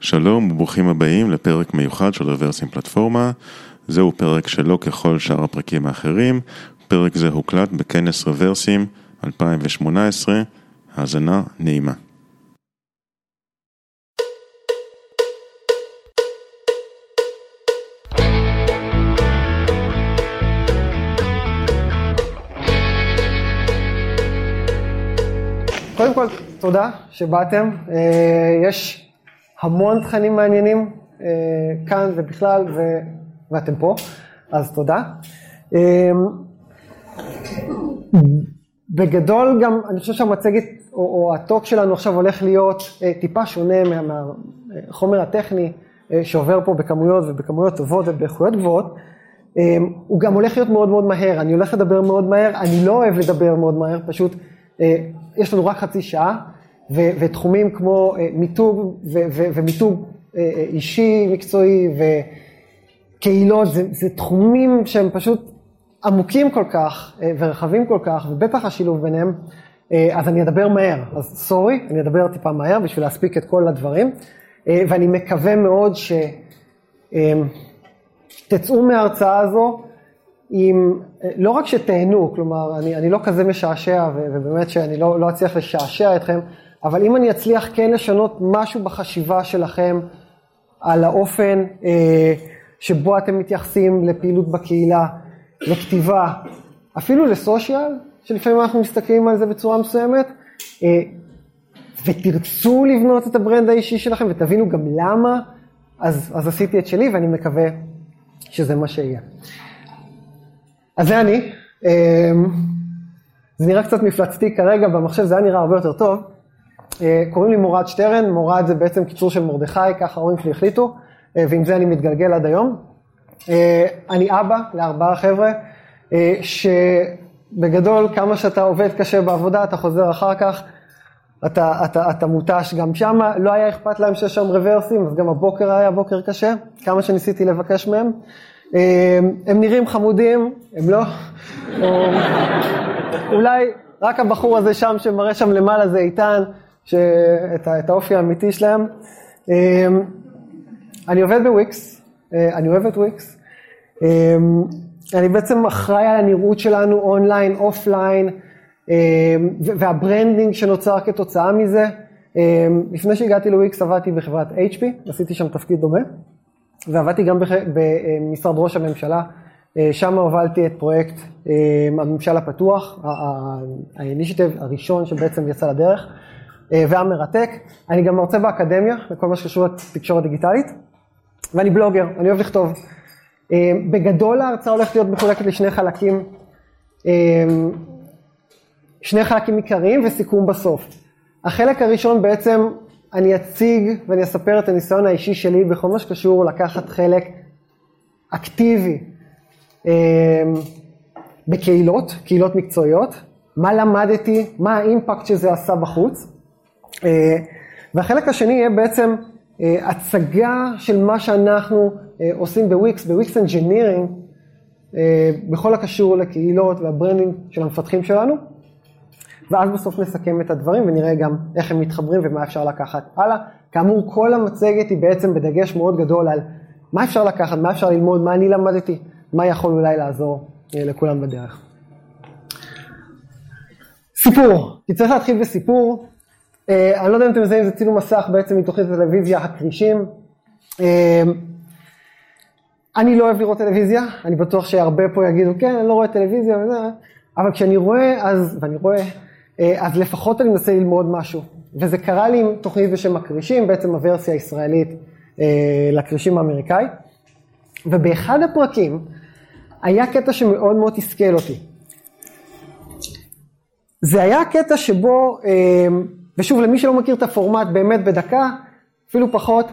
שלום וברוכים הבאים לפרק מיוחד של רוורסים פלטפורמה. זהו פרק שלא ככל שאר הפרקים האחרים. פרק זה הוקלט בכנס רוורסים 2018. האזנה נעימה. קודם כל, תודה שבאתם. אה, יש המון תכנים מעניינים אה, כאן ובכלל, ו... ואתם פה, אז תודה. אה, בגדול גם, אני חושב שהמצגת, או, או הטוק שלנו עכשיו הולך להיות טיפה שונה מהחומר הטכני שעובר פה בכמויות ובכמויות טובות ובאיכויות גבוהות. הוא גם הולך להיות מאוד מאוד מהר, אני הולך לדבר מאוד מהר, אני לא אוהב לדבר מאוד מהר, פשוט יש לנו רק חצי שעה, ו- ותחומים כמו אה, מיתוג ו- ו- ומיתוג אה, אה, אישי, מקצועי וקהילות, זה, זה תחומים שהם פשוט עמוקים כל כך ורחבים כל כך, ובטח השילוב ביניהם, אז אני אדבר מהר, אז סורי, אני אדבר טיפה מהר בשביל להספיק את כל הדברים, ואני מקווה מאוד שתצאו מההרצאה הזו עם, לא רק שתהנו, כלומר, אני, אני לא כזה משעשע, ובאמת שאני לא, לא אצליח לשעשע אתכם, אבל אם אני אצליח כן לשנות משהו בחשיבה שלכם על האופן אה, שבו אתם מתייחסים לפעילות בקהילה, לכתיבה, אפילו לסושיאל, שלפעמים אנחנו מסתכלים על זה בצורה מסוימת, אה, ותרצו לבנות את הברנד האישי שלכם ותבינו גם למה, אז, אז עשיתי את שלי ואני מקווה שזה מה שיהיה. אז זה אני. אמ, זה נראה קצת מפלצתי כרגע, במחשב זה היה נראה הרבה יותר טוב. אה, קוראים לי מורד שטרן, מורד זה בעצם קיצור של מרדכי, ככה ההורים שלי החליטו, אה, ועם זה אני מתגלגל עד היום. אה, אני אבא לארבעה חבר'ה, שבגדול כמה שאתה עובד קשה בעבודה, אתה חוזר אחר כך, אתה, אתה, אתה מותש גם שמה, לא היה אכפת להם שיש שם רברסים, אז גם הבוקר היה בוקר קשה, כמה שניסיתי לבקש מהם. הם נראים חמודים, הם לא. אולי רק הבחור הזה שם שמראה שם למעלה זה איתן, שאת, את האופי האמיתי שלהם. אני עובד בוויקס, אני אוהב את וויקס. אני בעצם אחראי על הנראות שלנו online, offline, וה branding שנוצר כתוצאה מזה. לפני שהגעתי לוויקס עבדתי בחברת HP, עשיתי שם תפקיד דומה. ועבדתי גם במשרד ראש הממשלה, אה, שם הובלתי את פרויקט אה, הממשל הפתוח, ה initiative הראשון שבעצם יצא לדרך, אה, והיה מרתק. אני גם מרצה באקדמיה, לכל מה שקשור לתקשורת דיגיטלית, ואני בלוגר, אני אוהב לכתוב. בגדול ההרצאה הולכת להיות מחולקת לשני חלקים, שני חלקים עיקריים וסיכום בסוף. החלק הראשון בעצם אני אציג ואני אספר את הניסיון האישי שלי בכל מה שקשור לקחת חלק אקטיבי אה, בקהילות, קהילות מקצועיות, מה למדתי, מה ה impact שזה עשה בחוץ. אה, והחלק השני יהיה בעצם אה, הצגה של מה שאנחנו עושים ב Wix, ב Wix Engineering, בכל הקשור לקהילות וה branding של המפתחים שלנו. ואז בסוף נסכם את הדברים ונראה גם איך הם מתחברים ומה אפשר לקחת הלאה. כאמור, כל המצגת היא בעצם בדגש מאוד גדול על מה אפשר לקחת, מה אפשר ללמוד, מה אני למדתי, מה יכול אולי לעזור אה, לכולם בדרך. סיפור, כי צריך להתחיל בסיפור. אה, אני לא יודע אם אתם מזהים, זה צילום מסך בעצם מתוכנית הטלוויזיה הכרישים. אה, אני לא אוהב לראות טלוויזיה, אני בטוח שהרבה פה יגידו, כן, אני לא רואה טלוויזיה וזה, אבל כשאני רואה, אז, ואני רואה, אה, אז לפחות אני מנסה ללמוד משהו. וזה קרה לי עם תוכנית בשם הכרישים, בעצם הוורסיה הישראלית לכרישים האמריקאי. ובאחד הפרקים היה קטע שמאוד מאוד תסכל אותי. זה היה קטע שבו, ושוב למי שלא מכיר את הפורמט באמת בדקה, אפילו פחות,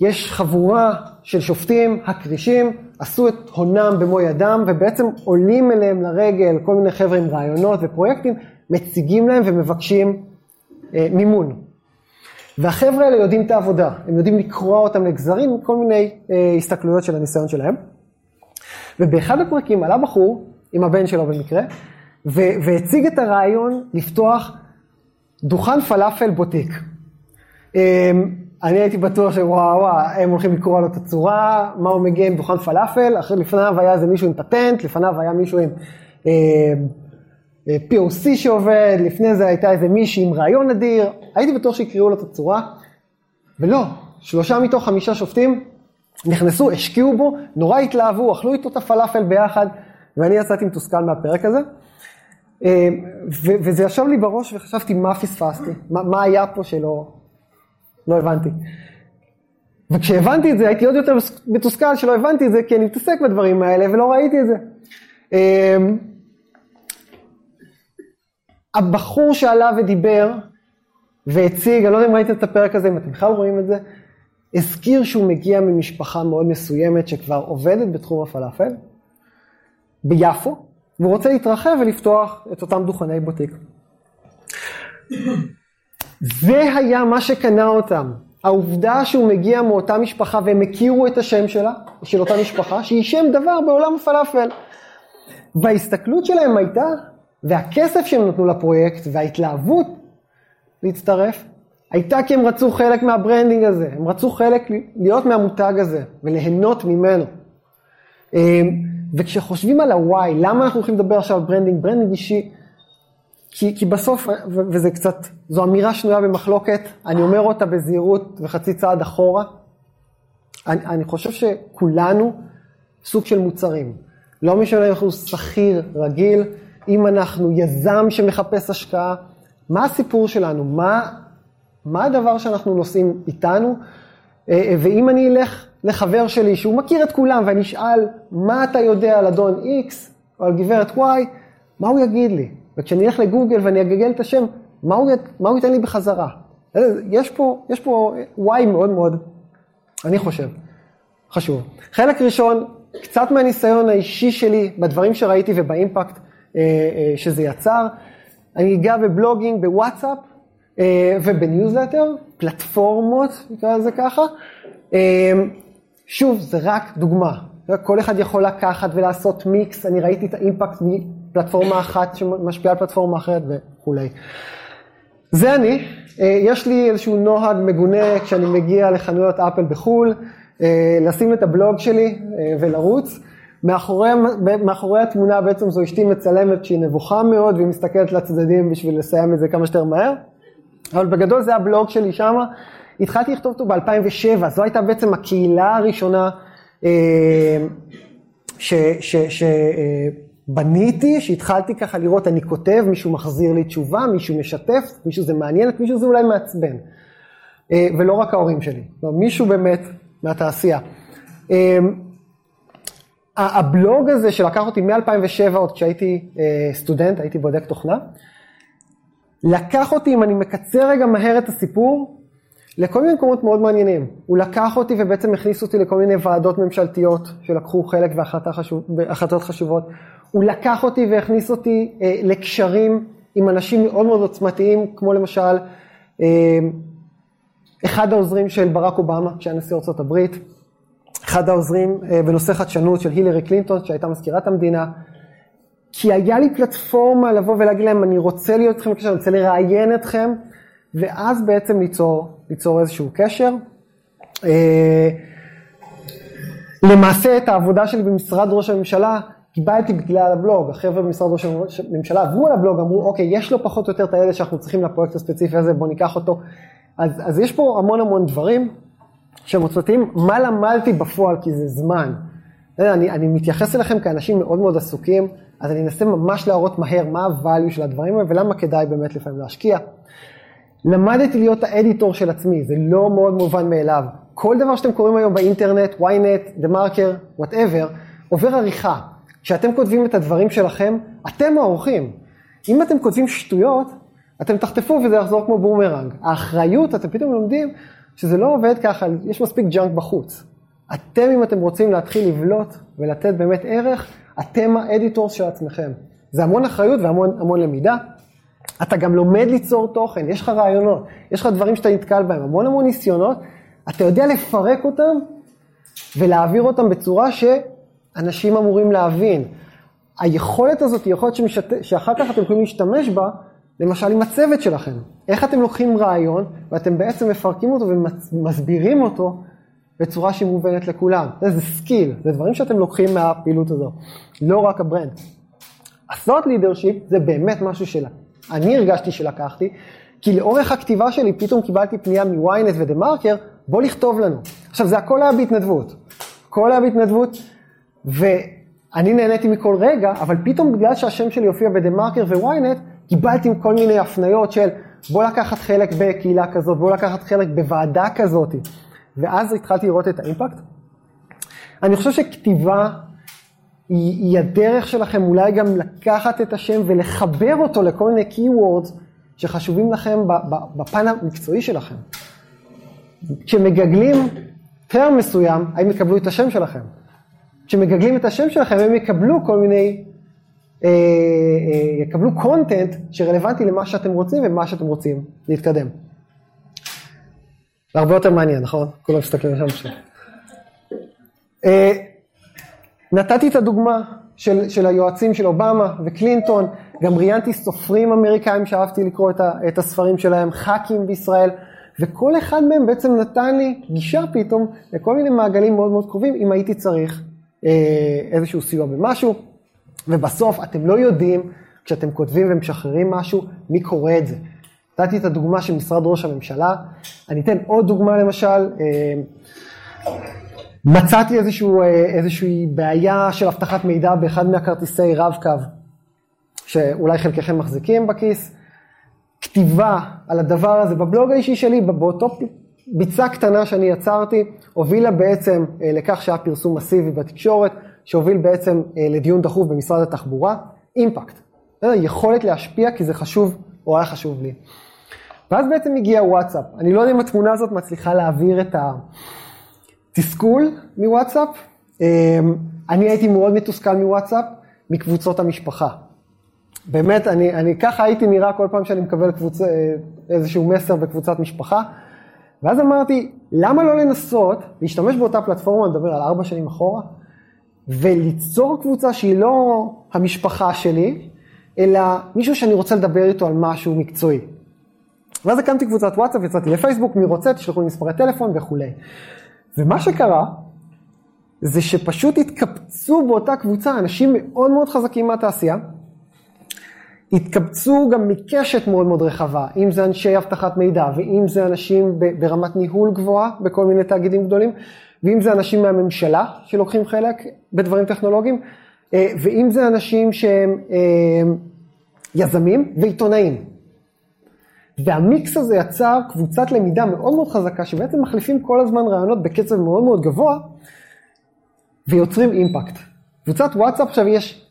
יש חבורה של שופטים, הכרישים, עשו את הונם במו ידם ובעצם עולים אליהם לרגל כל מיני חבר'ה עם רעיונות ופרויקטים מציגים להם ומבקשים אה, מימון. והחבר'ה האלה יודעים את העבודה, הם יודעים לקרוע אותם לגזרים כל מיני אה, הסתכלויות של הניסיון שלהם. ובאחד הפרקים עלה בחור, עם הבן שלו במקרה, והציג את הרעיון לפתוח דוכן פלאפל בוטיק. אה, אני הייתי בטוח שוואו וואו, הם הולכים לקרוא לו את הצורה, מה הוא מגיע עם דוכן פלאפל, אחרי לפניו היה איזה מישהו עם פטנט, לפניו היה מישהו עם אה, אה, POC שעובד, לפני זה הייתה איזה מישהי עם רעיון אדיר, הייתי בטוח שיקראו לו את הצורה, ולא, שלושה מתוך חמישה שופטים נכנסו, השקיעו בו, נורא התלהבו, אכלו איתו את הפלאפל ביחד, ואני יצאתי מתוסכל מהפרק הזה. אה, וזה ישב לי בראש וחשבתי מה פספסתי, מה, מה היה פה שלא לא הבנתי. וכשהבנתי את זה הייתי עוד יותר מתוסכל שלא הבנתי את זה כי אני מתעסק בדברים האלה ולא ראיתי את זה. אה, הבחור שעלה ודיבר והציג, אני לא יודע אם ראיתם את הפרק הזה, אם אתם בכלל רואים את זה, הזכיר שהוא מגיע ממשפחה מאוד מסוימת שכבר עובדת בתחום הפלאפל, ביפו, והוא רוצה להתרחב ולפתוח את אותם דוכני בוטיק. זה היה מה שקנה אותם. העובדה שהוא מגיע מאותה משפחה והם הכירו את השם שלה, של אותה משפחה, שהיא שם דבר בעולם הפלאפל. וההסתכלות שלהם הייתה, והכסף שהם נתנו לפרויקט, וההתלהבות להצטרף, הייתה כי הם רצו חלק מה branding הזה, הם רצו חלק להיות מהמותג הזה וליהנות ממנו. וכשחושבים על ה-why, למה אנחנו הולכים לדבר עכשיו על branding? branding אישי, כי, כי בסוף, וזה קצת, זו אמירה שנויה במחלוקת, אני אומר אותה בזהירות וחצי צעד אחורה, אני, אני חושב שכולנו סוג של מוצרים. לא משנה אם אנחנו שכיר רגיל, אם אנחנו יזם שמחפש השקעה, מה הסיפור שלנו? מה, מה הדבר שאנחנו נושאים איתנו? אה, אה, ואם אני אלך לחבר שלי שהוא מכיר את כולם ואני אשאל מה אתה יודע על אדון X או על גברת Y, מה הוא יגיד לי? וכשאני אלך לגוגל ואני אגגל את השם, מה הוא, מה הוא ייתן לי בחזרה? יש פה, יש פה Y מאוד מאוד, אני חושב, חשוב. חלק ראשון, קצת מהניסיון האישי שלי בדברים שראיתי ובאימפקט אה, אה, שזה יצר. אני אגע בבלוגינג, בוואטסאפ אה, ובניוזלטר, פלטפורמות, נקרא לזה ככה. שוב, זה רק דוגמה. כל אחד יכול לקחת ולעשות מיקס, אני ראיתי את ה impact מפלטפורמה אחת שמשפיעה על פלטפורמה אחרת וכולי. זה אני, יש לי איזשהו נוהג מגונה כשאני מגיע לחנויות אפל בחו"ל, לשים את הבלוג שלי ולרוץ. מאחורי, מאחורי התמונה בעצם זו אשתי מצלמת שהיא נבוכה מאוד והיא מסתכלת לצדדים בשביל לסיים את זה כמה שיותר מהר. אבל בגדול זה הבלוג שלי שמה. התחלתי לכתוב אותו ב-2007, זו הייתה בעצם הקהילה הראשונה אה, שבניתי, אה, שהתחלתי ככה לראות, אני כותב, מישהו מחזיר לי תשובה, מישהו משתף, מישהו זה מעניין, מישהו זה אולי מעצבן. אה, ולא רק ההורים שלי, לא, מישהו באמת מהתעשייה. הבלוג הזה שלקח אותי מ-2007, עוד כשהייתי סטודנט, הייתי בודק תוכנה, לקח אותי, אם אני מקצר רגע מהר את הסיפור, לכל מיני מקומות מאוד מעניינים. הוא לקח אותי ובעצם הכניס אותי לכל מיני ועדות ממשלתיות שלקחו חלק בהחלטות חשובות. הוא לקח אותי והכניס אותי אה, לקשרים עם אנשים מאוד מאוד עוצמתיים, כמו למשל אה, אחד העוזרים של ברק אובמה, כשהיה נשיא ארה"ב, אחד העוזרים אה, בנושא חדשנות של הילרי קלינטון, שהייתה מזכירת המדינה, כי היה לי פלטפורמה לבוא ולהגיד להם, אני רוצה להיות איתכם בקשר, אני רוצה לראיין אתכם, ואז בעצם ליצור, ליצור איזשהו קשר. אה, למעשה את העבודה שלי במשרד ראש הממשלה קיבלתי בגלל הבלוג, החבר'ה במשרד ראש הממשלה עברו על הבלוג, אמרו אוקיי, יש לו פחות או יותר את הילד שאנחנו צריכים לפרויקט הספציפי הזה, בואו ניקח אותו. אז, אז יש פה המון המון דברים. שהם מה למדתי בפועל, כי זה זמן. אני, אני מתייחס אליכם כאנשים מאוד מאוד עסוקים, אז אני אנסה ממש להראות מהר מה ה value של הדברים האלה ולמה כדאי באמת לפעמים להשקיע. למדתי להיות ה editor של עצמי, זה לא מאוד מובן מאליו. כל דבר שאתם קוראים היום באינטרנט, ynet, דה מרקר, whatever, עובר עריכה. כשאתם כותבים את הדברים שלכם, אתם העורכים. אם אתם כותבים שטויות, אתם תחטפו וזה יחזור כמו בומרנג. האחריות, אתם פתאום לומדים שזה לא עובד ככה, יש מספיק junk בחוץ. אתם, אם אתם רוצים להתחיל לבלוט ולתת באמת ערך, אתם ה editors של עצמכם. זה המון אחריות והמון המון למידה. אתה גם לומד ליצור תוכן, יש לך רעיונות, יש לך דברים שאתה נתקל בהם, המון המון ניסיונות, אתה יודע לפרק אותם ולהעביר אותם בצורה שאנשים אמורים להבין. היכולת הזאת היא יכולת שמשת... שאחר כך אתם יכולים להשתמש בה למשל עם הצוות שלכם. איך אתם לוקחים רעיון ואתם בעצם מפרקים אותו ומסבירים אותו בצורה שהיא מובנת לכולם. זה skill, זה דברים שאתם לוקחים מהפעילות הזו, לא רק ה brand. ה thought leadership זה באמת משהו שאני הרגשתי שלקחתי, כי לאורך הכתיבה שלי פתאום קיבלתי פנייה מ ynet ודה מרקר, בוא לכתוב לנו. עכשיו זה הכל היה בהתנדבות, הכל היה בהתנדבות, ואני נהניתי מכל רגע, אבל פתאום בגלל שהשם שלי הופיע בדה מרקר ו ynet, קיבלתי כל מיני הפניות של בוא לקחת חלק בקהילה כזאת, בוא לקחת חלק בוועדה כזאת. ואז התחלתי לראות את האימפקט. אני חושב שכתיבה היא, היא הדרך שלכם אולי גם לקחת את השם ולחבר אותו לכל מיני keywords שחשובים לכם בפן המקצועי שלכם. כשמגגלים טרם מסוים, הם יקבלו את השם שלכם. כשמגגלים את השם שלכם, הם יקבלו כל מיני, אה, אה, יקבלו קונטנט שרלוונטי למה שאתם רוצים ומה שאתם רוצים להתקדם. הרבה יותר מעניין, נכון? כולם מסתכלים שם. אה, נתתי את הדוגמה של, של היועצים של אובמה וקלינטון, גם ראיינתי סופרים אמריקאים שאהבתי לקרוא את, ה, את הספרים שלהם, ח"כים בישראל, וכל אחד מהם בעצם נתן לי גישה פתאום לכל מיני מעגלים מאוד מאוד קרובים, אם הייתי צריך אה, איזשהו סיוע במשהו, ובסוף אתם לא יודעים, כשאתם כותבים ומשחררים משהו, מי קורא את זה. נתתי את הדוגמה של משרד ראש הממשלה, אני אתן עוד דוגמה למשל, אה, מצאתי איזשהו, אה, איזושהי בעיה של אבטחת מידע באחד מהכרטיסי רב-קו, שאולי חלקכם מחזיקים בכיס, כתיבה על הדבר הזה בבלוג האישי שלי, באותו ביצה קטנה שאני יצרתי, הובילה בעצם אה, לכך שהיה פרסום מסיבי בתקשורת, שהוביל בעצם לדיון דחוף במשרד התחבורה, אימפקט. יכולת להשפיע כי זה חשוב, או היה חשוב לי. ואז בעצם הגיע וואטסאפ. אני לא יודע אם התמונה הזאת מצליחה להעביר את התסכול מוואטסאפ. אמ, אני הייתי מאוד מתוסכל מוואטסאפ, מקבוצות המשפחה. באמת, אני, אני ככה הייתי נראה כל פעם שאני מקבל קבוצ... אה, איזשהו מסר בקבוצת משפחה. ואז אמרתי, למה לא לנסות להשתמש באותה פלטפורמה, נדבר על ארבע שנים אחורה, וליצור קבוצה שהיא לא המשפחה שלי, אלא מישהו שאני רוצה לדבר איתו על משהו מקצועי. ואז הקמתי קבוצת וואטסאפ, יצאתי לפייסבוק, מי רוצה, תשלחו לי מספרי טלפון וכולי. ומה שקרה, זה שפשוט התקבצו באותה קבוצה אנשים מאוד מאוד חזקים מהתעשייה, התקבצו גם מקשת מאוד מאוד רחבה, אם זה אנשי אבטחת מידע, ואם זה אנשים ברמת ניהול גבוהה בכל מיני תאגידים גדולים, ואם זה אנשים מהממשלה שלוקחים חלק בדברים טכנולוגיים, אה, ואם זה אנשים שהם אה, יזמים ועיתונאים. והמיקס הזה יצר קבוצת למידה מאוד מאוד חזקה, שבעצם מחליפים כל הזמן רעיונות בקצב מאוד מאוד גבוה, ויוצרים אימפקט. קבוצת וואטסאפ, עכשיו יש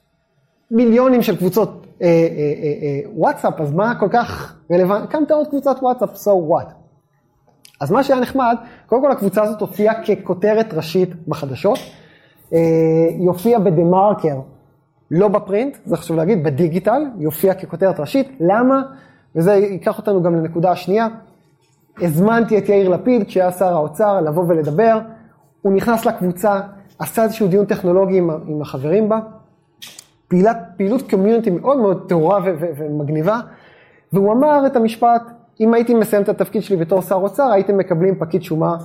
מיליונים של קבוצות אה, אה, אה, אה, וואטסאפ, אז מה כל כך רלוונטי? הקמת עוד קבוצת וואטסאפ, so what? אז מה שהיה נחמד, קודם כל הקבוצה הזאת הופיעה ככותרת ראשית בחדשות, אה, היא הופיעה בדה מרקר, לא בפרינט, זה חשוב להגיד, בדיגיטל, היא הופיעה ככותרת ראשית, למה? וזה ייקח אותנו גם לנקודה השנייה. הזמנתי את יאיר לפיד, כשהיה שר האוצר, לבוא ולדבר. הוא נכנס לקבוצה, עשה איזשהו דיון טכנולוגי עם, עם החברים בה. פעילת, פעילות קומיוניטי מאוד מאוד טהורה ומגניבה. והוא אמר את המשפט, אם הייתי מסיים את התפקיד שלי בתור שר אוצר, הייתם מקבלים פקיד שומה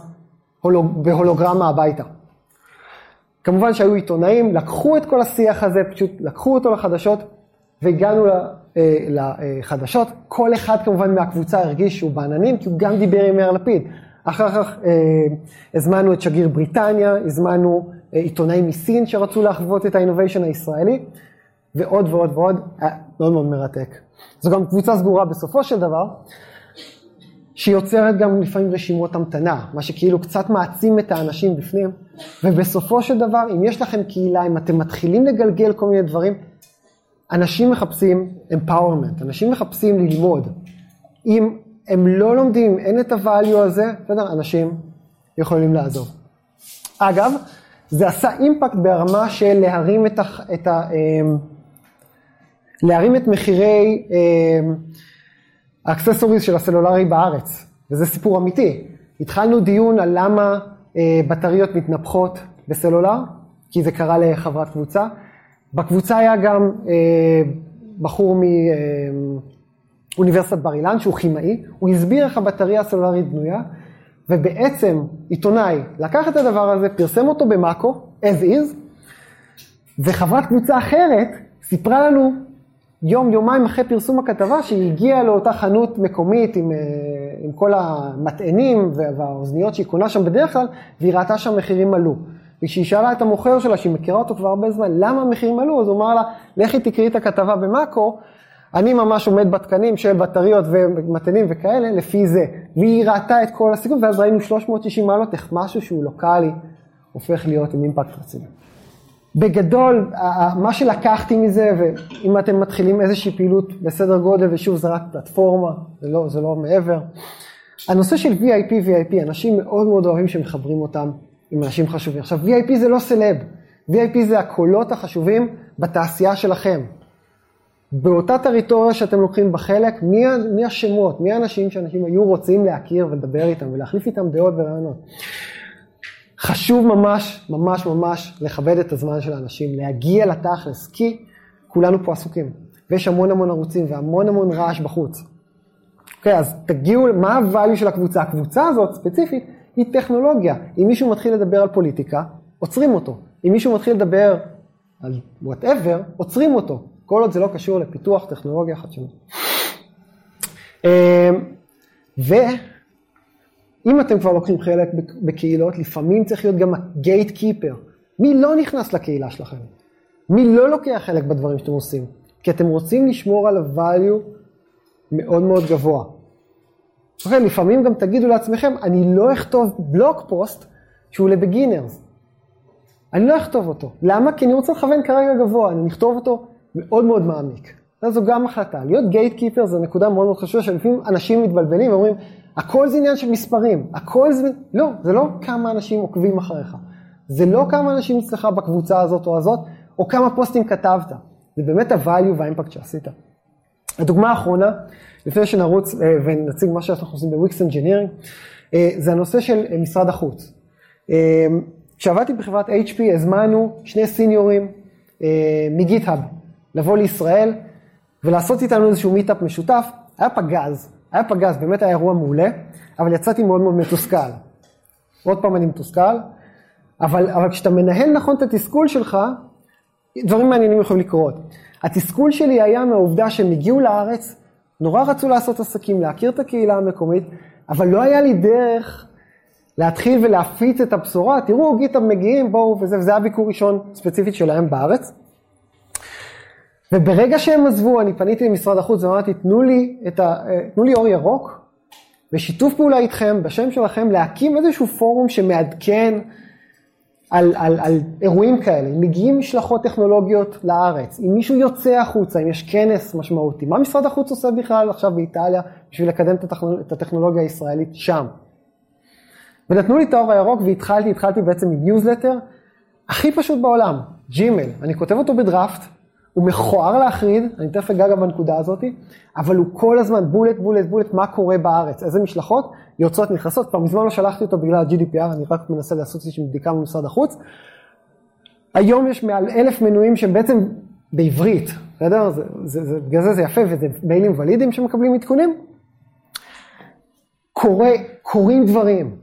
הולוג, בהולוגרמה הביתה. כמובן שהיו עיתונאים, לקחו את כל השיח הזה, פשוט לקחו אותו לחדשות, והגענו אה, לחדשות. כל אחד כמובן מהקבוצה הרגיש שהוא בעננים, כי הוא גם דיבר עם יאיר לפיד. אחר כך אה, הזמנו את שגריר בריטניה, הזמנו אה, עיתונאים מסין שרצו לחוות את האינוביישן הישראלי, ועוד ועוד ועוד, היה מאוד מאוד מרתק. זו גם קבוצה סגורה בסופו של דבר, שיוצרת גם לפעמים רשימות המתנה, מה שכאילו קצת מעצים את האנשים בפנים, ובסופו של דבר, אם יש לכם קהילה, אם אתם מתחילים לגלגל כל מיני דברים, אנשים מחפשים empowerment, אנשים מחפשים ללמוד. אם הם לא לומדים, אין את ה value הזה, בסדר, אנשים יכולים לעזוב. אגב, זה עשה impact ברמה של להרים את, ה, את, ה, אמ, להרים את מחירי אמ, ה accessories של הסלולרי בארץ, וזה סיפור אמיתי. התחלנו דיון על למה אה, בטריות מתנפחות בסלולר, כי זה קרה לחברת קבוצה. בקבוצה היה גם אה, בחור אוניברסיטת בר אילן, שהוא כימאי, הוא הסביר איך הבטריה הסלולרית בנויה, ובעצם עיתונאי לקח את הדבר הזה, פרסם אותו במאקו, as is, וחברת קבוצה אחרת סיפרה לנו יום, יומיים אחרי פרסום הכתבה, שהיא הגיעה לאותה חנות מקומית עם, אה, עם כל המטענים והאוזניות שהיא קונה שם בדרך כלל, והיא ראתה שהמחירים עלו. וכשהיא שאלה את המוכר שלה, שהיא מכירה אותו כבר הרבה זמן, למה המחירים עלו? אז הוא אמר לה, לכי תקראי את הכתבה במאקו, אני ממש עומד בתקנים של בטריות ומטענים וכאלה, לפי זה. והיא ראתה את כל הסיכום, ואז ראינו 360 מעלות, איך משהו שהוא לוקאלי הופך להיות עם אימפקט רציני. בגדול, מה שלקחתי מזה, ואם אתם מתחילים איזושהי פעילות בסדר גודל, ושוב זה רק פלטפורמה, זה לא, זה לא מעבר, הנושא של VIP, VIP, אנשים מאוד מאוד אוהבים שמחברים אותם עם אנשים חשובים. עכשיו, VIP זה לא סלב, VIP זה הקולות החשובים בתעשייה שלכם. באותה טריטוריה שאתם לוקחים בחלק, מי, מי השמות, מי האנשים שאנשים היו רוצים להכיר ולדבר איתם ולהחליף איתם דעות ורעיונות. חשוב ממש, ממש ממש לכבד את הזמן של האנשים, להגיע לתכלס, כי כולנו פה עסוקים, ויש המון המון ערוצים והמון המון רעש בחוץ. אוקיי, אז תגיעו, מה הvalue של הקבוצה? הקבוצה הזאת, ספציפית, היא טכנולוגיה. אם מישהו מתחיל לדבר על פוליטיקה, עוצרים אותו. אם מישהו מתחיל לדבר על whatever, עוצרים אותו. כל עוד זה לא קשור לפיתוח טכנולוגיה חדשנות. אמ, ואם אתם כבר לוקחים חלק בקהילות, לפעמים צריך להיות גם ה gatekeeper. מי לא נכנס לקהילה שלכם? מי לא לוקח חלק בדברים שאתם עושים? כי אתם רוצים לשמור על ה value מאוד מאוד גבוה. לכן לפעמים גם תגידו לעצמכם, אני לא אכתוב בלוג פוסט שהוא לבגינרס. אני לא אכתוב אותו. למה? כי אני רוצה לכוון כרגע גבוה, אני אכתוב אותו מאוד מאוד מעמיק. זו גם החלטה. להיות גייט קיפר זו נקודה מאוד מאוד חשובה, שלפעמים אנשים מתבלבלים ואומרים, הכל זה עניין של מספרים, הכל זה... לא, זה לא כמה אנשים עוקבים אחריך. זה לא כמה אנשים אצלך בקבוצה הזאת או הזאת, או כמה פוסטים כתבת. זה באמת ה value וה impact שעשית. הדוגמה האחרונה, לפני שנרוץ אה, ונציג מה שאנחנו עושים ב Wix Engineering, אה, זה הנושא של אה, משרד החוץ. כשעבדתי בחברת HP הזמנו שני סיניורים מ GitHub לבוא לישראל ולעשות איתנו איזשהו meetup משותף, היה פגז, היה פגז, באמת היה אירוע מעולה, אבל יצאתי מאוד מאוד מתוסכל. עוד פעם אני מתוסכל, אבל, אבל כשאתה מנהל נכון את התסכול שלך, דברים מעניינים יכולים לקרות. התסכול שלי היה מהעובדה שהם הגיעו לארץ, נורא רצו לעשות עסקים, להכיר את הקהילה המקומית, אבל לא היה לי דרך להתחיל ולהפיץ את הבשורה, תראו, גיטה מגיעים, בואו, וזה, וזה היה ביקור ראשון ספציפית שלהם בארץ. וברגע שהם עזבו, אני פניתי למשרד החוץ ואמרתי, תנו לי, ה, אה, תנו לי אור ירוק, בשיתוף פעולה איתכם, בשם שלכם, להקים איזשהו פורום שמעדכן על, על, על אירועים כאלה, אם מגיעים משלחות טכנולוגיות לארץ, אם מישהו יוצא החוצה, אם יש כנס משמעותי, מה משרד החוץ עושה בכלל עכשיו באיטליה בשביל לקדם את הטכנולוגיה הישראלית שם? ונתנו לי את האור הירוק והתחלתי, התחלתי בעצם עם ניוזלטר הכי פשוט בעולם, Gmail, אני כותב אותו בדראפט, הוא מכוער להחריד, אני תכף אגע גם בנקודה הזאת, אבל הוא כל הזמן בולט, בולט, בולט, מה קורה בארץ, איזה משלחות יוצאות, נכנסות, כבר מזמן לא שלחתי אותו בגלל ה-GDPR, אני רק מנסה לעשות איזושהי בדיקה במשרד החוץ. היום יש מעל אלף מנויים שהם בעצם בעברית, בסדר? בגלל זה זה יפה וזה מיילים ולידיים שמקבלים עדכונים. קורה, קורים דברים.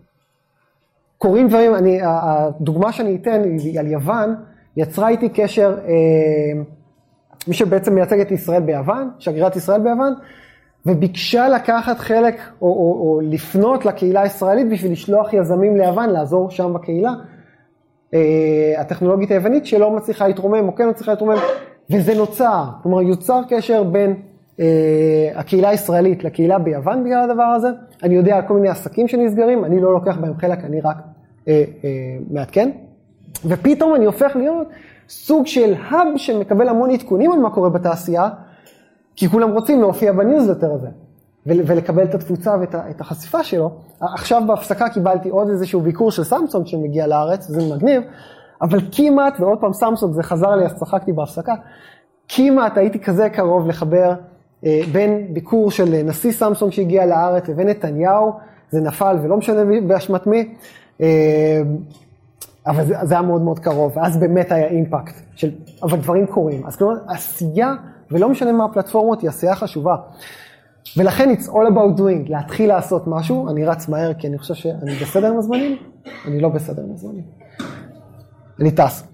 קורים דברים, אני, הדוגמה שאני אתן היא על יוון, יצרה איתי קשר אה, מי שבעצם מייצג את ישראל ביוון, שגרירת ישראל ביוון, וביקשה לקחת חלק או, או, או לפנות לקהילה הישראלית בשביל לשלוח יזמים ליוון, לעזור שם בקהילה. אה, הטכנולוגית היוונית שלא מצליחה להתרומם או כן מצליחה להתרומם, וזה נוצר, כלומר יוצר קשר בין אה, הקהילה הישראלית לקהילה ביוון בגלל הדבר הזה, אני יודע על כל מיני עסקים שנסגרים, אני לא לוקח בהם חלק, אני רק אה, אה, מעדכן, ופתאום אני הופך להיות סוג של hub שמקבל המון עדכונים על מה קורה בתעשייה, כי כולם רוצים להופיע בניוזלטר הזה, ולקבל את התפוצה ואת החשיפה שלו. עכשיו בהפסקה קיבלתי עוד איזשהו ביקור של סמסונג שמגיע לארץ, זה מגניב, אבל כמעט, ועוד פעם סמסונג, זה חזר לי, אז צחקתי בהפסקה, כמעט הייתי כזה קרוב לחבר אה, בין ביקור של נשיא סמסונג שהגיע לארץ לבין נתניהו, זה נפל ולא משנה באשמת מי. אה, אבל זה, זה היה מאוד מאוד קרוב, ואז באמת היה אימפקט, של, אבל דברים קורים. אז כלומר, עשייה, ולא משנה מה הפלטפורמות, היא עשייה חשובה. ולכן it's all about doing, להתחיל לעשות משהו, אני רץ מהר כי אני חושב שאני בסדר עם הזמנים, אני לא בסדר עם הזמנים. אני טס.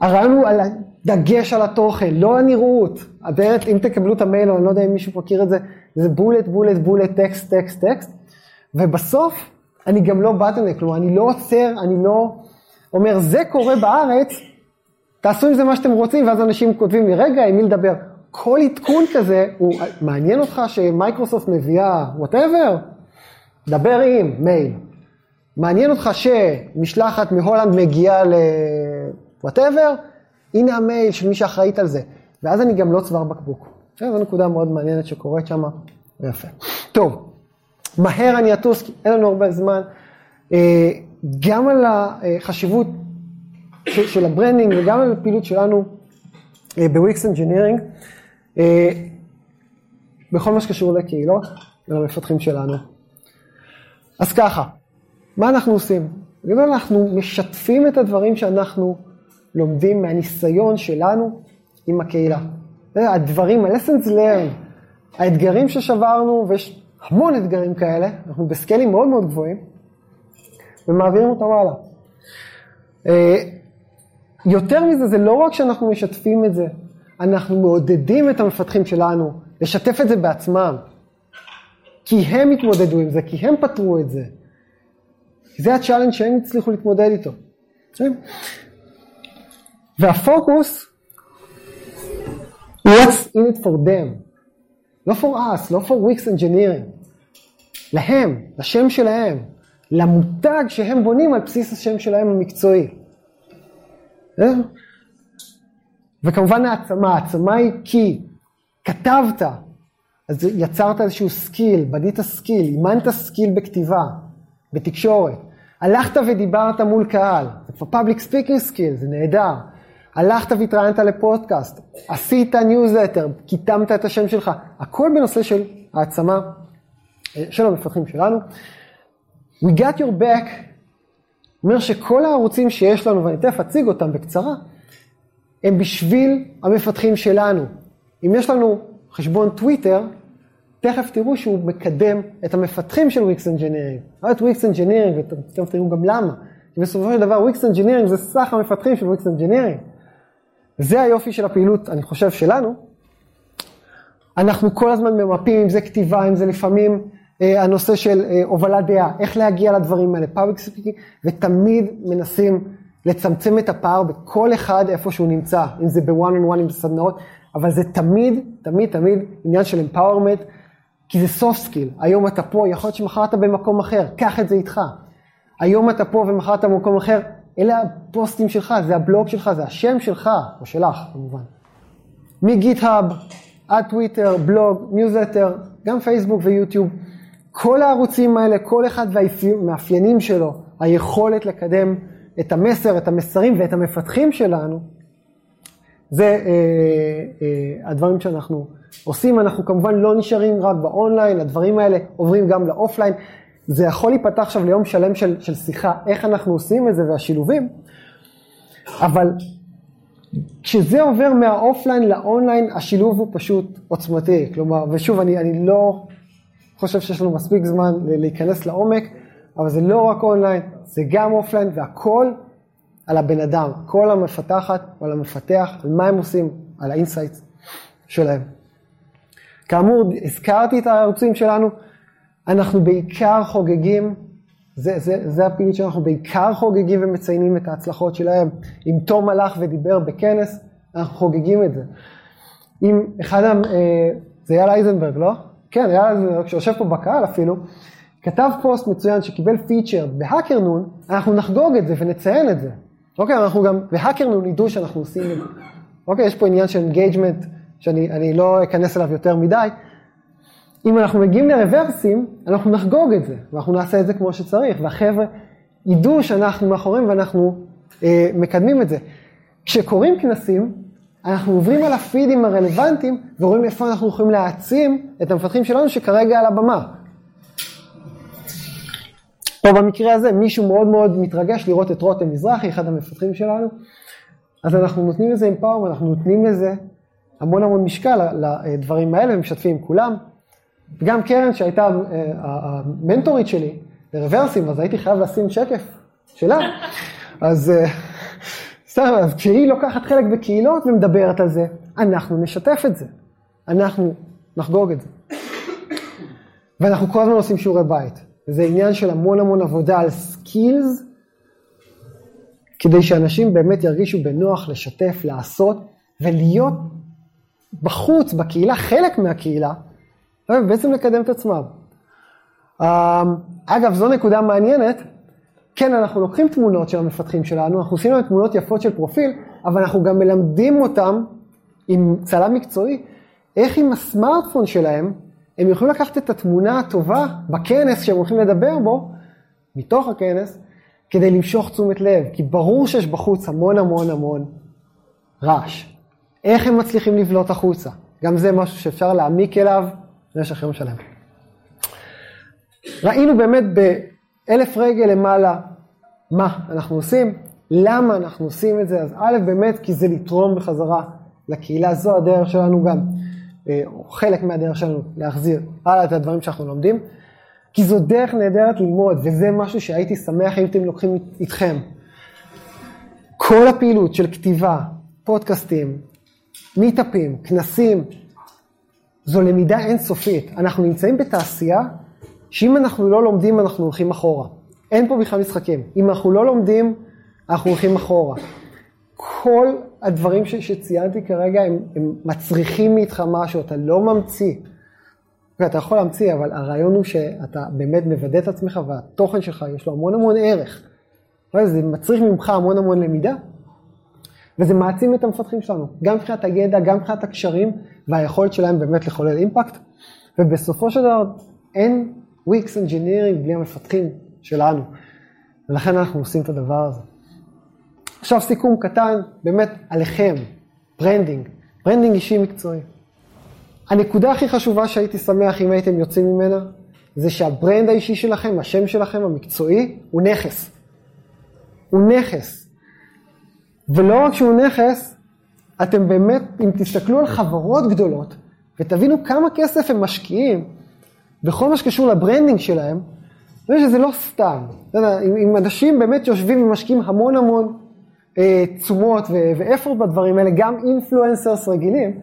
הרעיון הוא על הדגש על התוכן, לא הנראות. באמת, אם תקבלו את המייל, או אני לא יודע אם מישהו מכיר את זה, זה bullet, bullet, bullet, טקסט, טקסט, טקסט. ובסוף, אני גם לא bottleneck, כלומר, אני לא עוצר, אני לא אומר, זה קורה בארץ, תעשו עם זה מה שאתם רוצים, ואז אנשים כותבים לי, רגע, עם מי לדבר? כל עדכון כזה, הוא מעניין אותך שמייקרוסופט מביאה whatever? דבר עם מייל. מעניין אותך שמשלחת מהולנד מגיעה ל whatever? הנה המייל של מי שאחראית על זה. ואז אני גם לא צוואר בקבוק. זו נקודה מאוד מעניינת שקורית שם, יפה. טוב, מהר אני אטוס, כי אין לנו הרבה זמן. אה, גם על החשיבות של ה branding וגם על הפעילות שלנו אה, ב Wix Engineering, אה, בכל מה שקשור לקהילות ולמפתחים שלנו. אז ככה, מה אנחנו עושים? בגלל אנחנו משתפים את הדברים שאנחנו לומדים מהניסיון שלנו עם הקהילה. הדברים, ה-lessons learned, האתגרים ששברנו, ויש המון אתגרים כאלה, אנחנו בסקיילים מאוד מאוד גבוהים, ומעבירים אותם הלאה. אה, יותר מזה, זה לא רק שאנחנו משתפים את זה, אנחנו מעודדים את המפתחים שלנו לשתף את זה בעצמם. כי הם התמודדו עם זה, כי הם פתרו את זה. זה ה challenge שהם הצליחו להתמודד איתו. והפוקוס, what's in it for them. לא for us, לא for Wix Engineering. להם, לשם שלהם, למותג שהם בונים על בסיס השם שלהם המקצועי. וכמובן העצמה, העצמה היא כי כתבת, אז יצרת איזשהו skill, בנית skill, אימנת skill בכתיבה, בתקשורת. הלכת ודיברת מול קהל, זה כבר public speaking skill, זה נהדר. הלכת והתראיינת לפודקאסט, עשית ניוזלטר, קידמת את השם שלך, הכל בנושא של העצמה אה, של המפתחים שלנו. We got your back אומר שכל הערוצים שיש לנו, ואני תכף אציג אותם בקצרה, הם בשביל המפתחים שלנו. אם יש לנו חשבון טוויטר, תכף תראו שהוא מקדם את המפתחים של Wix Engineering. לא את Wix Engineering, ותכף תראו גם למה. כי בסופו של דבר Wix Engineering זה סך המפתחים של Wix Engineering. זה היופי של הפעילות, אני חושב, שלנו. אנחנו כל הזמן ממפים, אם זה כתיבה, אם זה לפעמים הנושא של אה, הובלת דעה, איך להגיע לדברים האלה, public speaking, ותמיד מנסים לצמצם את הפער בכל אחד איפה שהוא נמצא, אם זה בוואן און וואן, זה סדנאות, אבל זה תמיד, תמיד, תמיד עניין של empowerment, כי זה soft skill. היום אתה פה, יכול להיות שמחר אתה במקום אחר, קח את זה איתך. היום אתה פה ומחר אתה במקום אחר, אלה הפוסטים שלך, זה הבלוג שלך, זה השם שלך, או שלך כמובן. מ GitHub, עד טוויטר, בלוג, ניוזלטר, גם פייסבוק ויוטיוב. כל הערוצים האלה, כל אחד והמאפיינים שלו, היכולת לקדם את המסר, את המסרים ואת המפתחים שלנו, זה אה, אה, הדברים שאנחנו עושים. אנחנו כמובן לא נשארים רק באונליין, הדברים האלה עוברים גם ל offline. זה יכול להיפתח עכשיו ליום שלם של, של שיחה, איך אנחנו עושים את זה והשילובים, אבל כשזה עובר מה offline לאונליין, השילוב הוא פשוט עוצמתי. כלומר, ושוב, אני, אני לא חושב שיש לנו מספיק זמן להיכנס לעומק, אבל זה לא רק אונליין, זה גם offline, והכל על הבן אדם, על המפתחת או על המפתח, על מה הם עושים, על ה insight שלהם. כאמור, הזכרתי את הערוצים שלנו, אנחנו בעיקר חוגגים, זה, זה, זה הפעילות שאנחנו בעיקר חוגגים ומציינים את ההצלחות שלהם. אם תום הלך ודיבר בכנס, אנחנו חוגגים את זה. אם אחד, אה, זה אייל אייזנברג, לא? כן, היה איזה, שיושב פה בקהל אפילו, כתב פוסט מצוין שקיבל feature ב Hackernoon, אנחנו נחגוג את זה ונציין את זה. אוקיי, אנחנו גם ב Hackernoon ידעו שאנחנו עושים את זה. אוקיי, יש פה עניין של engagement, שאני לא אכנס אליו יותר מדי. אם אנחנו מגיעים ל Reversim, אנחנו נחגוג את זה, ואנחנו נעשה את זה כמו שצריך, והחבר'ה ידעו שאנחנו מאחוריהם ואנחנו אה, מקדמים את זה. כשקורים כנסים, אנחנו עוברים על הפידים הרלוונטיים ורואים איפה אנחנו יכולים להעצים את המפתחים שלנו שכרגע על הבמה. פה במקרה הזה מישהו מאוד מאוד מתרגש לראות את רותם מזרחי, אחד המפתחים שלנו, אז אנחנו נותנים לזה אימפאורם, אנחנו נותנים לזה המון המון משקל לדברים האלה ומשתפים עם כולם. גם קרן שהייתה אה, המנטורית שלי לרוורסים, אז הייתי חייב לשים שקף שלה. אז אה, סתם, אז כשהיא לוקחת חלק בקהילות ומדברת על זה, אנחנו נשתף את זה. אנחנו נחגוג את זה. ואנחנו כל הזמן עושים שיעורי בית. זה עניין של המון המון עבודה על skills, כדי שאנשים באמת ירגישו בנוח לשתף, לעשות, ולהיות בחוץ, בקהילה, חלק מהקהילה, ובעצם לקדם את עצמם. אמ, אגב, זו נקודה מעניינת. כן, אנחנו לוקחים תמונות של המפתחים שלנו, אנחנו עושים להם תמונות יפות של פרופיל, אבל אנחנו גם מלמדים אותם עם צלם מקצועי, איך עם הסמארטפון שלהם, הם יכולים לקחת את התמונה הטובה בכנס שהם הולכים לדבר בו, מתוך הכנס, כדי למשוך תשומת לב, כי ברור שיש בחוץ המון המון המון רעש. איך הם מצליחים לבלוט החוצה? גם זה משהו שאפשר להעמיק אליו במשך יום שלם. ראינו באמת באלף רגל למעלה מה אנחנו עושים, למה אנחנו עושים את זה, אז א', באמת כי זה לתרום בחזרה לקהילה, זו הדרך שלנו גם, אה, או חלק מהדרך שלנו להחזיר הלאה את הדברים שאנחנו לומדים, כי זו דרך נהדרת ללמוד, וזה משהו שהייתי שמח אם אתם לוקחים איתכם. כל הפעילות של כתיבה, פודקאסטים, מיטאפים, כנסים, זו למידה אינסופית. אנחנו נמצאים בתעשייה שאם אנחנו לא לומדים, אנחנו הולכים אחורה. אין פה בכלל משחקים. אם אנחנו לא לומדים, אנחנו הולכים אחורה. כל הדברים ש- שציינתי כרגע, הם, הם מצריכים מאיתך משהו, אתה לא ממציא. אתה יכול להמציא, אבל הרעיון הוא שאתה באמת מוודא את עצמך והתוכן שלך יש לו המון המון ערך. זה מצריך ממך המון המון למידה, וזה מעצים את המפתחים שלנו, גם מבחינת הידע, גם מבחינת הקשרים והיכולת שלהם באמת לחולל אימפקט, ובסופו של דבר אין Wix Engineering בלי המפתחים שלנו, ולכן אנחנו עושים את הדבר הזה. עכשיו סיכום קטן, באמת עליכם, branding, branding אישי מקצועי. הנקודה הכי חשובה שהייתי שמח אם הייתם יוצאים ממנה, זה שה brand האישי שלכם, השם שלכם המקצועי, הוא נכס. הוא נכס. ולא רק שהוא נכס, אתם באמת, אם תסתכלו על חברות גדולות, ותבינו כמה כסף הם משקיעים בכל מה שקשור ל branding שלהם, אני שזה לא סתם. אם, אנשים באמת יושבים ומשקיעים המון המון אה, תשומות ו effort בדברים האלה, גם influencers רגילים,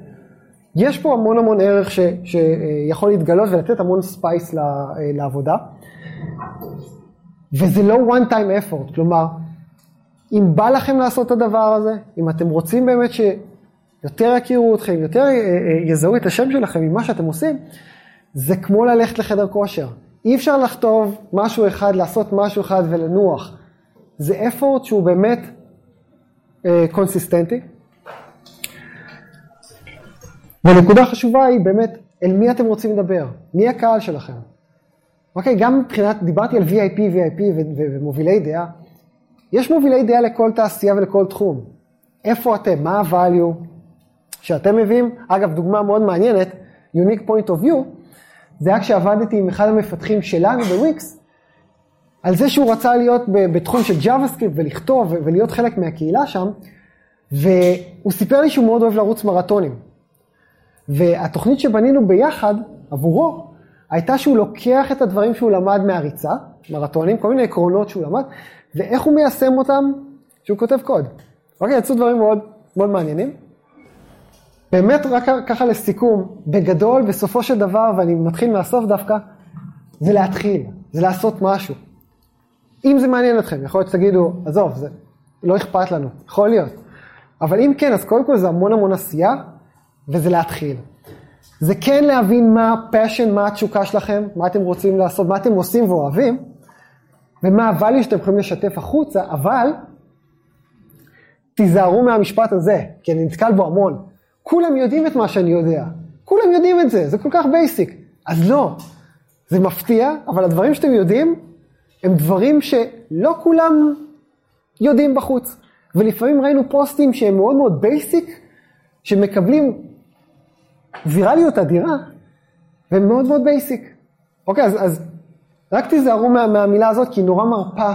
יש פה המון המון ערך ש, שיכול להתגלות ולתת המון space לעבודה. וזה לא one time effort, כלומר, אם בא לכם לעשות את הדבר הזה, אם אתם רוצים באמת שיותר יכירו אתכם, יותר אה, אה, יזהו את השם שלכם ממה שאתם עושים, זה כמו ללכת לחדר כושר. אי אפשר לכתוב משהו אחד, לעשות משהו אחד ולנוח. זה אפורט שהוא באמת קונסיסטנטי. Uh, והנקודה החשובה היא באמת, אל מי אתם רוצים לדבר? מי הקהל שלכם? אוקיי, גם מבחינת, דיברתי על VIP, VIP ומובילי דעה. יש מובילי דעה לכל תעשייה ולכל תחום. איפה אתם? מה ה-value שאתם מביאים? אגב, דוגמה מאוד מעניינת, unique point of view, זה היה כשעבדתי עם אחד המפתחים שלנו בוויקס, על זה שהוא רצה להיות בתחום של JavaScript ולכתוב ולהיות חלק מהקהילה שם, והוא סיפר לי שהוא מאוד אוהב לרוץ מרתונים. והתוכנית שבנינו ביחד עבורו, הייתה שהוא לוקח את הדברים שהוא למד מהריצה, מרתונים, כל מיני עקרונות שהוא למד, ואיך הוא מיישם אותם כשהוא כותב קוד. אוקיי, יצאו דברים מאוד, מאוד מעניינים. באמת, רק ככה לסיכום, בגדול, בסופו של דבר, ואני מתחיל מהסוף דווקא, זה להתחיל, זה לעשות משהו. אם זה מעניין אתכם, יכול להיות שתגידו, עזוב, זה לא אכפת לנו, יכול להיות. אבל אם כן, אז קודם כל זה המון המון עשייה, וזה להתחיל. זה כן להבין מה ה passion, מה התשוקה שלכם, מה אתם רוצים לעשות, מה אתם עושים ואוהבים, ומה ה value שאתם יכולים לשתף החוצה, אבל תיזהרו מהמשפט הזה, כי אני נתקל בו המון. כולם יודעים את מה שאני יודע, כולם יודעים את זה, זה כל כך basic. אז לא, זה מפתיע, אבל הדברים שאתם יודעים, הם דברים שלא כולם יודעים בחוץ. ולפעמים ראינו פוסטים שהם מאוד מאוד basic, שמקבלים ויראליות אדירה, והם מאוד מאוד basic. אוקיי, אז, אז רק תיזהרו מה, מהמילה הזאת, כי היא נורא מרפה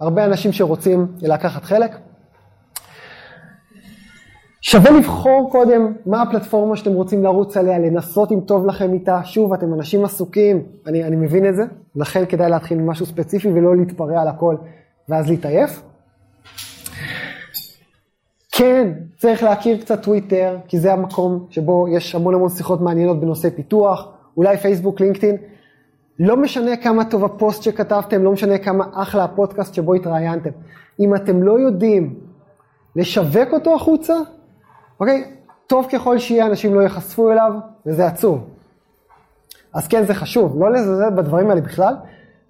הרבה אנשים שרוצים לקחת חלק. שווה לבחור קודם מה הפלטפורמה שאתם רוצים לרוץ עליה, לנסות אם טוב לכם איתה. שוב, אתם אנשים עסוקים, אני, אני מבין את זה, לכן כדאי להתחיל עם משהו ספציפי ולא להתפרע על הכל ואז להתעייף. כן, צריך להכיר קצת טוויטר, כי זה המקום שבו יש המון המון שיחות מעניינות בנושא פיתוח, אולי פייסבוק, לינקדאין. לא משנה כמה טוב הפוסט שכתבתם, לא משנה כמה אחלה הפודקאסט שבו התראיינתם. אם אתם לא יודעים לשווק אותו החוצה, אוקיי? טוב ככל שיהיה, אנשים לא ייחשפו אליו, וזה עצוב. אז כן, זה חשוב, לא לזלזל בדברים האלה בכלל.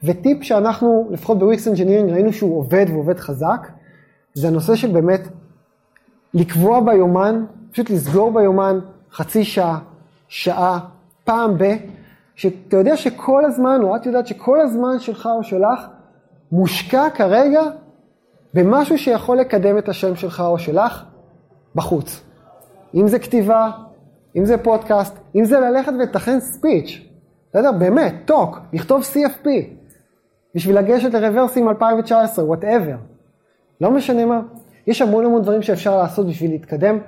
וטיפ שאנחנו, לפחות ב Wix Engineering, ראינו שהוא עובד ועובד חזק, זה הנושא של באמת לקבוע ביומן, פשוט לסגור ביומן חצי שעה, שעה, פעם ב... שאתה יודע שכל הזמן, או את יודעת שכל הזמן שלך או שלך מושקע כרגע במשהו שיכול לקדם את השם שלך או שלך בחוץ. אם זה כתיבה, אם זה פודקאסט, אם זה ללכת ולתכנן speech, בסדר? באמת, talk, לכתוב CFP, בשביל לגשת לרברסים 2019, whatever. לא משנה מה. יש המון המון דברים שאפשר לעשות בשביל להתקדם.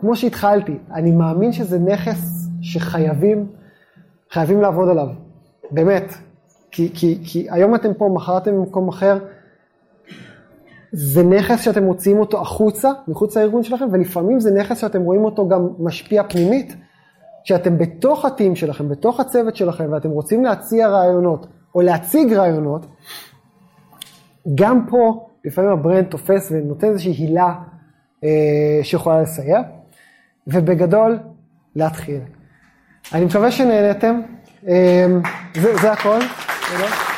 כמו שהתחלתי, אני מאמין שזה נכס שחייבים, חייבים לעבוד עליו. באמת. כי, כי, כי היום אתם פה, מחר אתם במקום אחר. זה נכס שאתם מוציאים אותו החוצה, מחוץ לארגון שלכם, ולפעמים זה נכס שאתם רואים אותו גם משפיע פנימית, שאתם בתוך הטים שלכם, בתוך הצוות שלכם, ואתם רוצים להציע רעיונות, או להציג רעיונות, גם פה לפעמים הברנד תופס ונותן איזושהי הילה אה, שיכולה לסייע, ובגדול, להתחיל. אני מקווה שנהנתם, אה, זה, זה הכל. תודה.